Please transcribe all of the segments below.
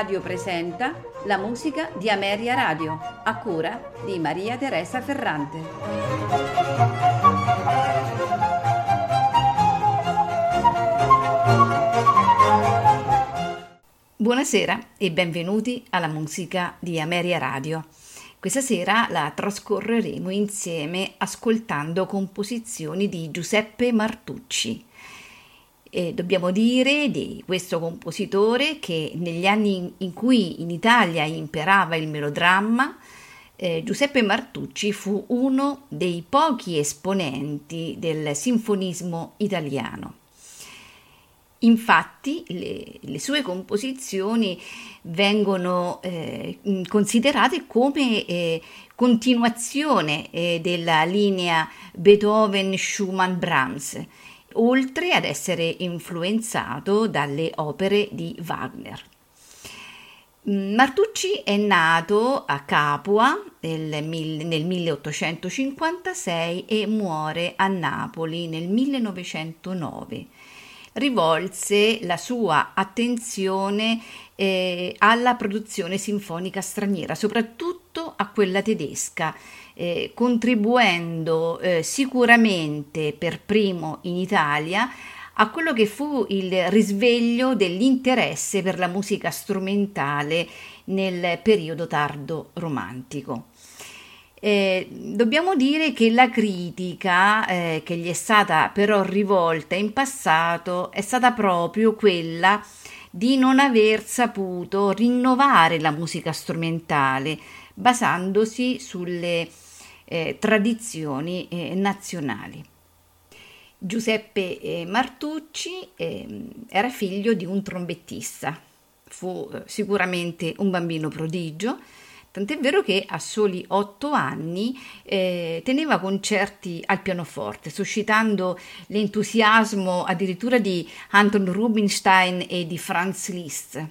Radio presenta la musica di Ameria Radio, a cura di Maria Teresa Ferrante. Buonasera e benvenuti alla musica di Ameria Radio. Questa sera la trascorreremo insieme ascoltando composizioni di Giuseppe Martucci. E dobbiamo dire di questo compositore che negli anni in cui in Italia imperava il melodramma, eh, Giuseppe Martucci fu uno dei pochi esponenti del sinfonismo italiano. Infatti le, le sue composizioni vengono eh, considerate come eh, continuazione eh, della linea Beethoven-Schumann-Brahms, oltre ad essere influenzato dalle opere di Wagner. Martucci è nato a Capua nel, nel 1856 e muore a Napoli nel 1909 rivolse la sua attenzione eh, alla produzione sinfonica straniera, soprattutto a quella tedesca, eh, contribuendo eh, sicuramente per primo in Italia a quello che fu il risveglio dell'interesse per la musica strumentale nel periodo tardo romantico. Eh, dobbiamo dire che la critica eh, che gli è stata però rivolta in passato è stata proprio quella di non aver saputo rinnovare la musica strumentale basandosi sulle eh, tradizioni eh, nazionali. Giuseppe eh, Martucci ehm, era figlio di un trombettista, fu eh, sicuramente un bambino prodigio Tant'è vero che a soli otto anni eh, teneva concerti al pianoforte, suscitando l'entusiasmo addirittura di Anton Rubinstein e di Franz Liszt.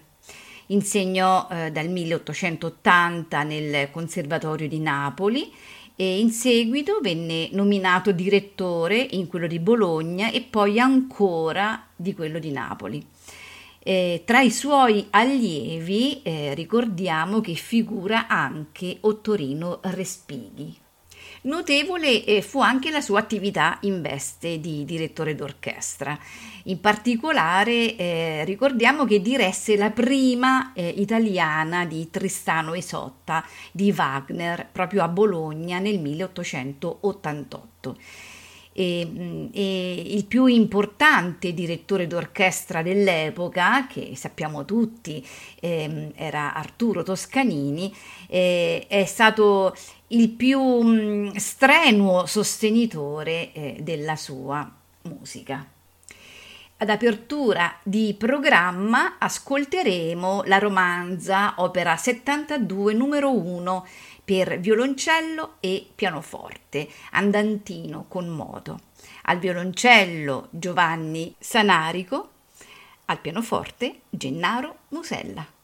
Insegnò eh, dal 1880 nel Conservatorio di Napoli e in seguito venne nominato direttore in quello di Bologna e poi ancora di quello di Napoli. Eh, tra i suoi allievi eh, ricordiamo che figura anche Ottorino Respighi. Notevole eh, fu anche la sua attività in veste di direttore d'orchestra. In particolare eh, ricordiamo che diresse la prima eh, italiana di Tristano Esotta di Wagner proprio a Bologna nel 1888 e, e, il più importante direttore d'orchestra dell'epoca, che sappiamo tutti eh, era Arturo Toscanini, eh, è stato il più mh, strenuo sostenitore eh, della sua musica. Ad apertura di programma ascolteremo la romanza opera 72 numero 1 per violoncello e pianoforte, andantino con moto. Al violoncello Giovanni Sanarico, al pianoforte Gennaro Musella.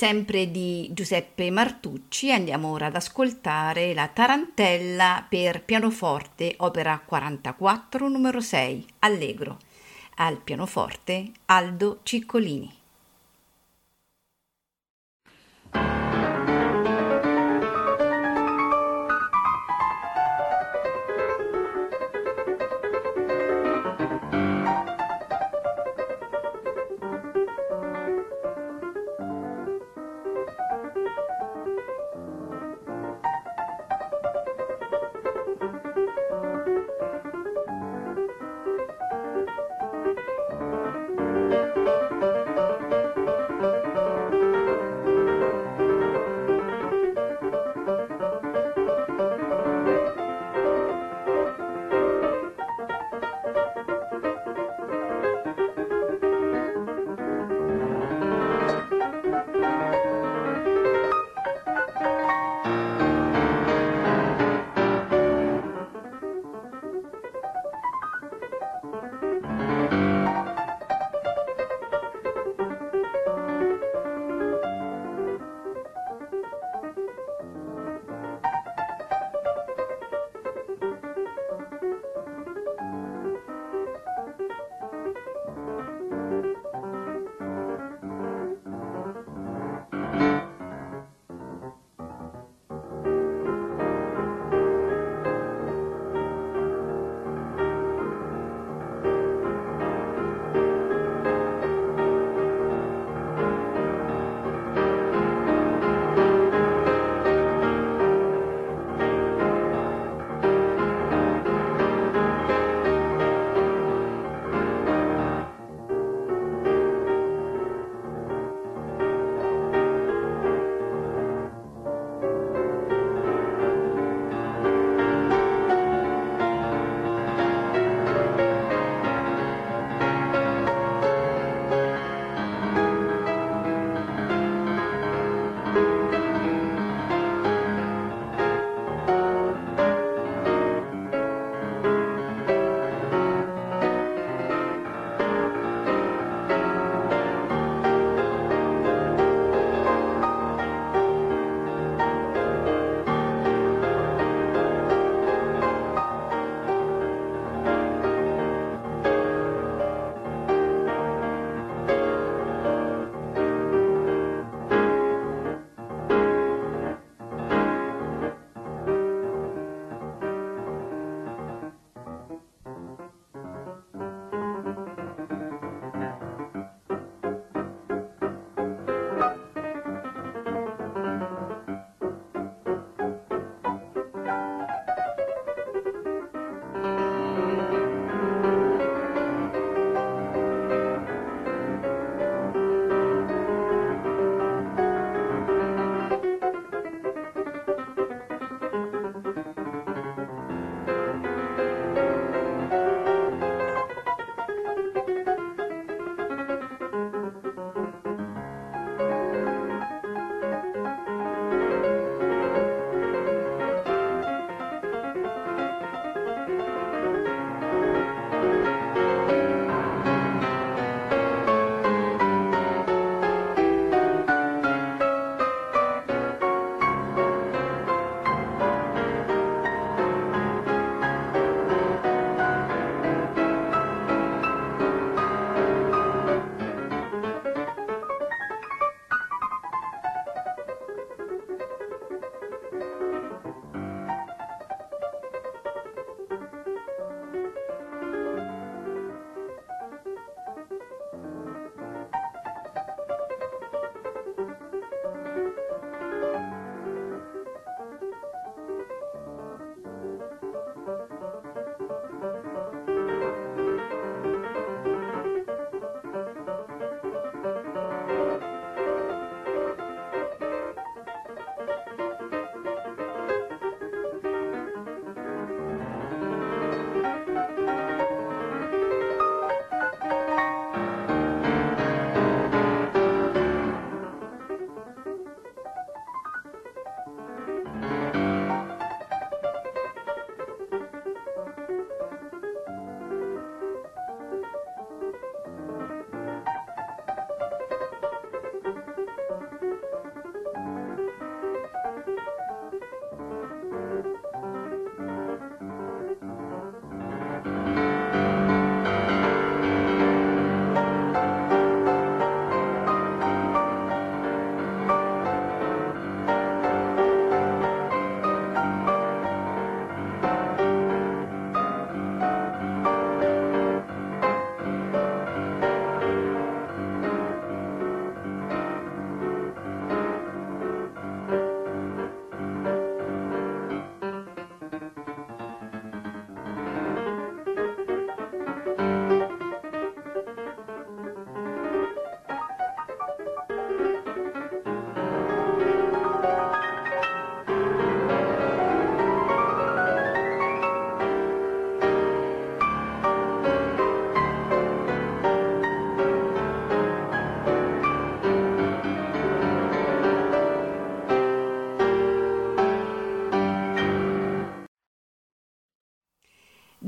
Sempre di Giuseppe Martucci, andiamo ora ad ascoltare la Tarantella per pianoforte, opera 44, numero 6, Allegro. Al pianoforte Aldo Ciccolini.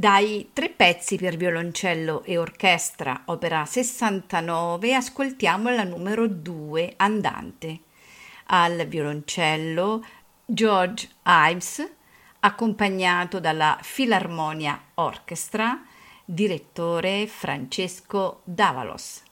Dai tre pezzi per violoncello e orchestra, opera 69, ascoltiamo la numero 2, Andante. Al violoncello George Ives, accompagnato dalla Filarmonia Orchestra, direttore Francesco Davalos.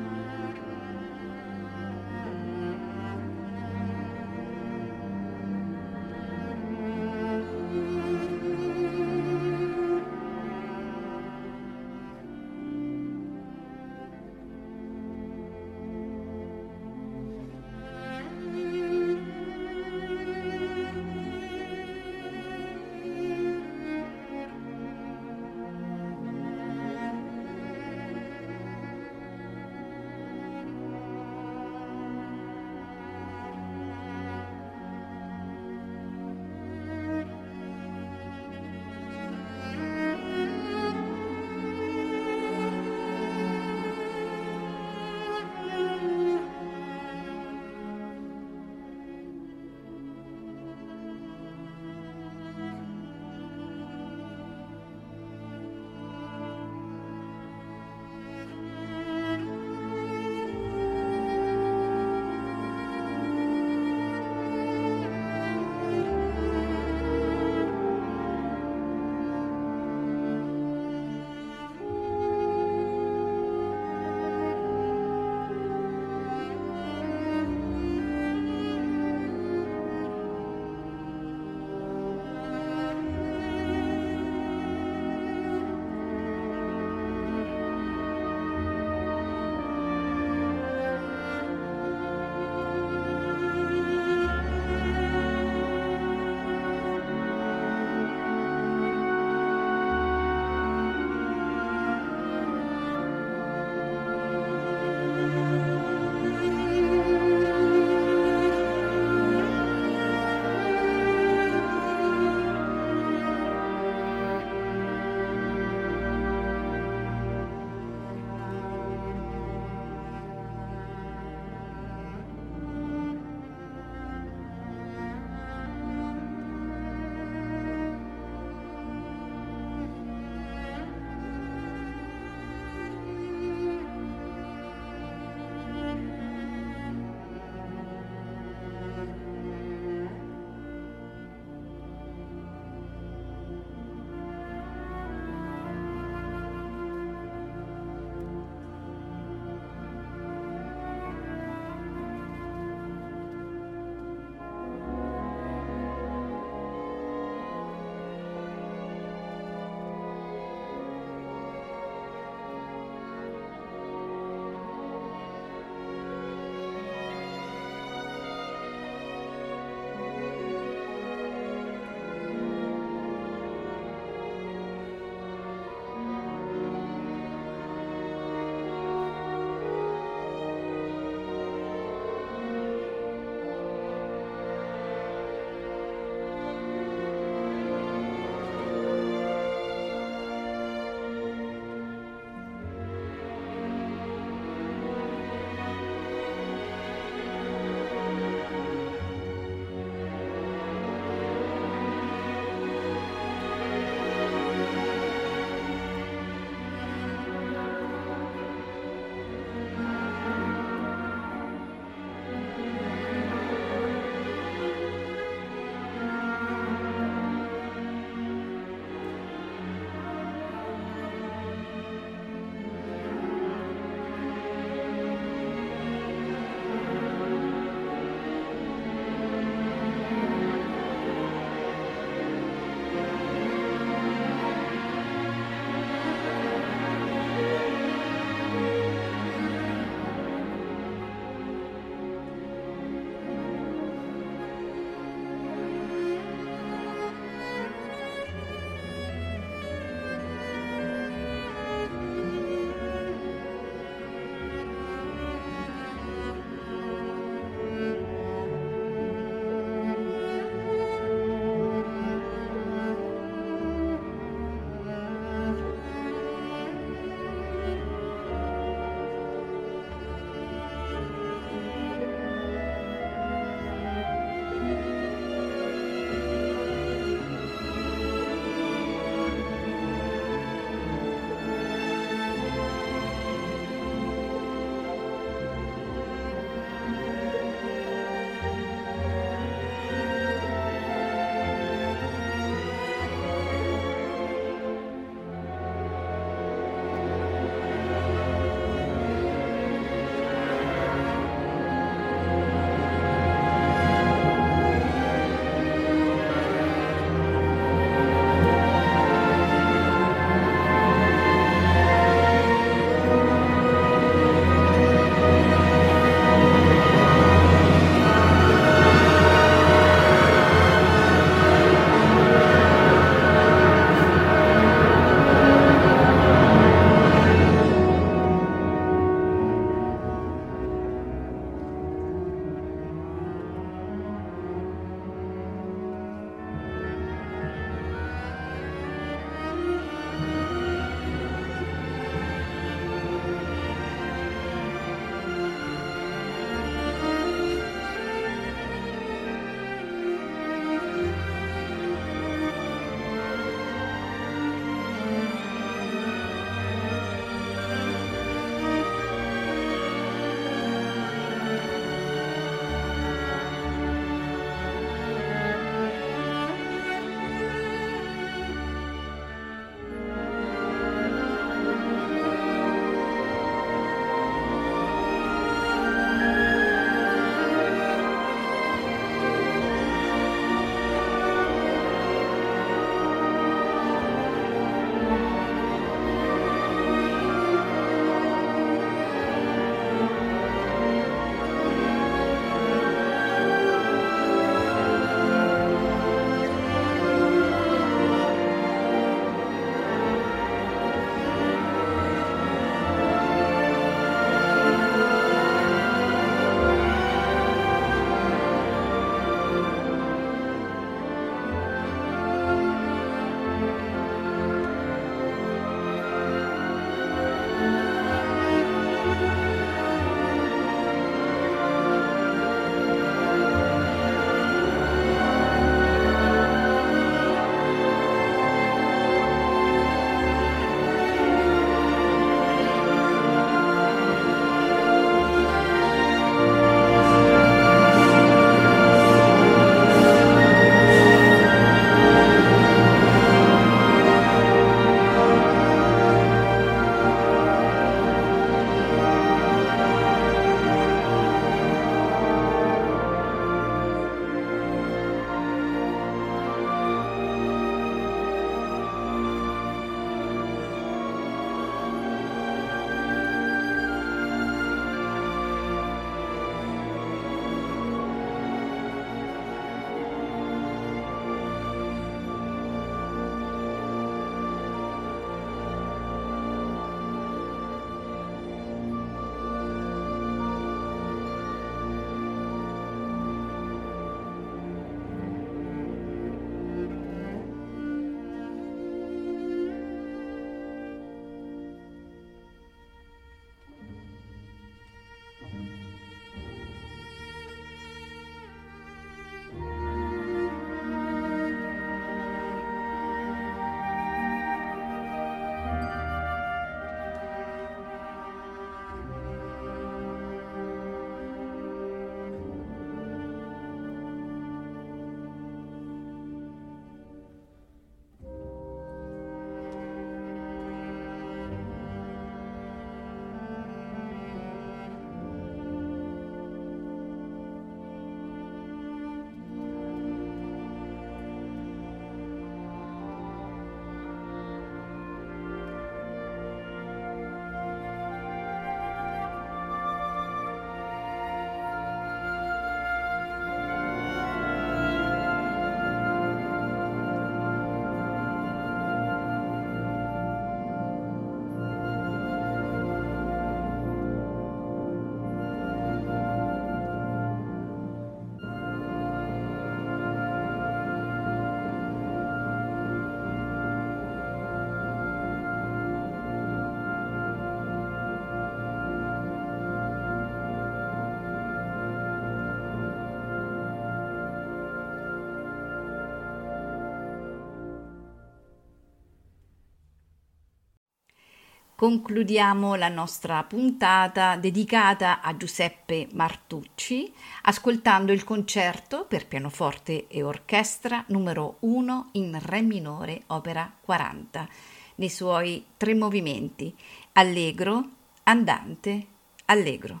Concludiamo la nostra puntata dedicata a Giuseppe Martucci ascoltando il concerto per pianoforte e orchestra numero 1 in Re minore, opera 40, nei suoi tre movimenti allegro, andante, allegro.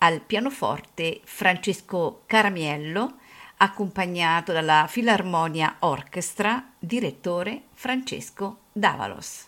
Al pianoforte Francesco Caramiello, accompagnato dalla Filarmonia Orchestra, direttore Francesco Davalos.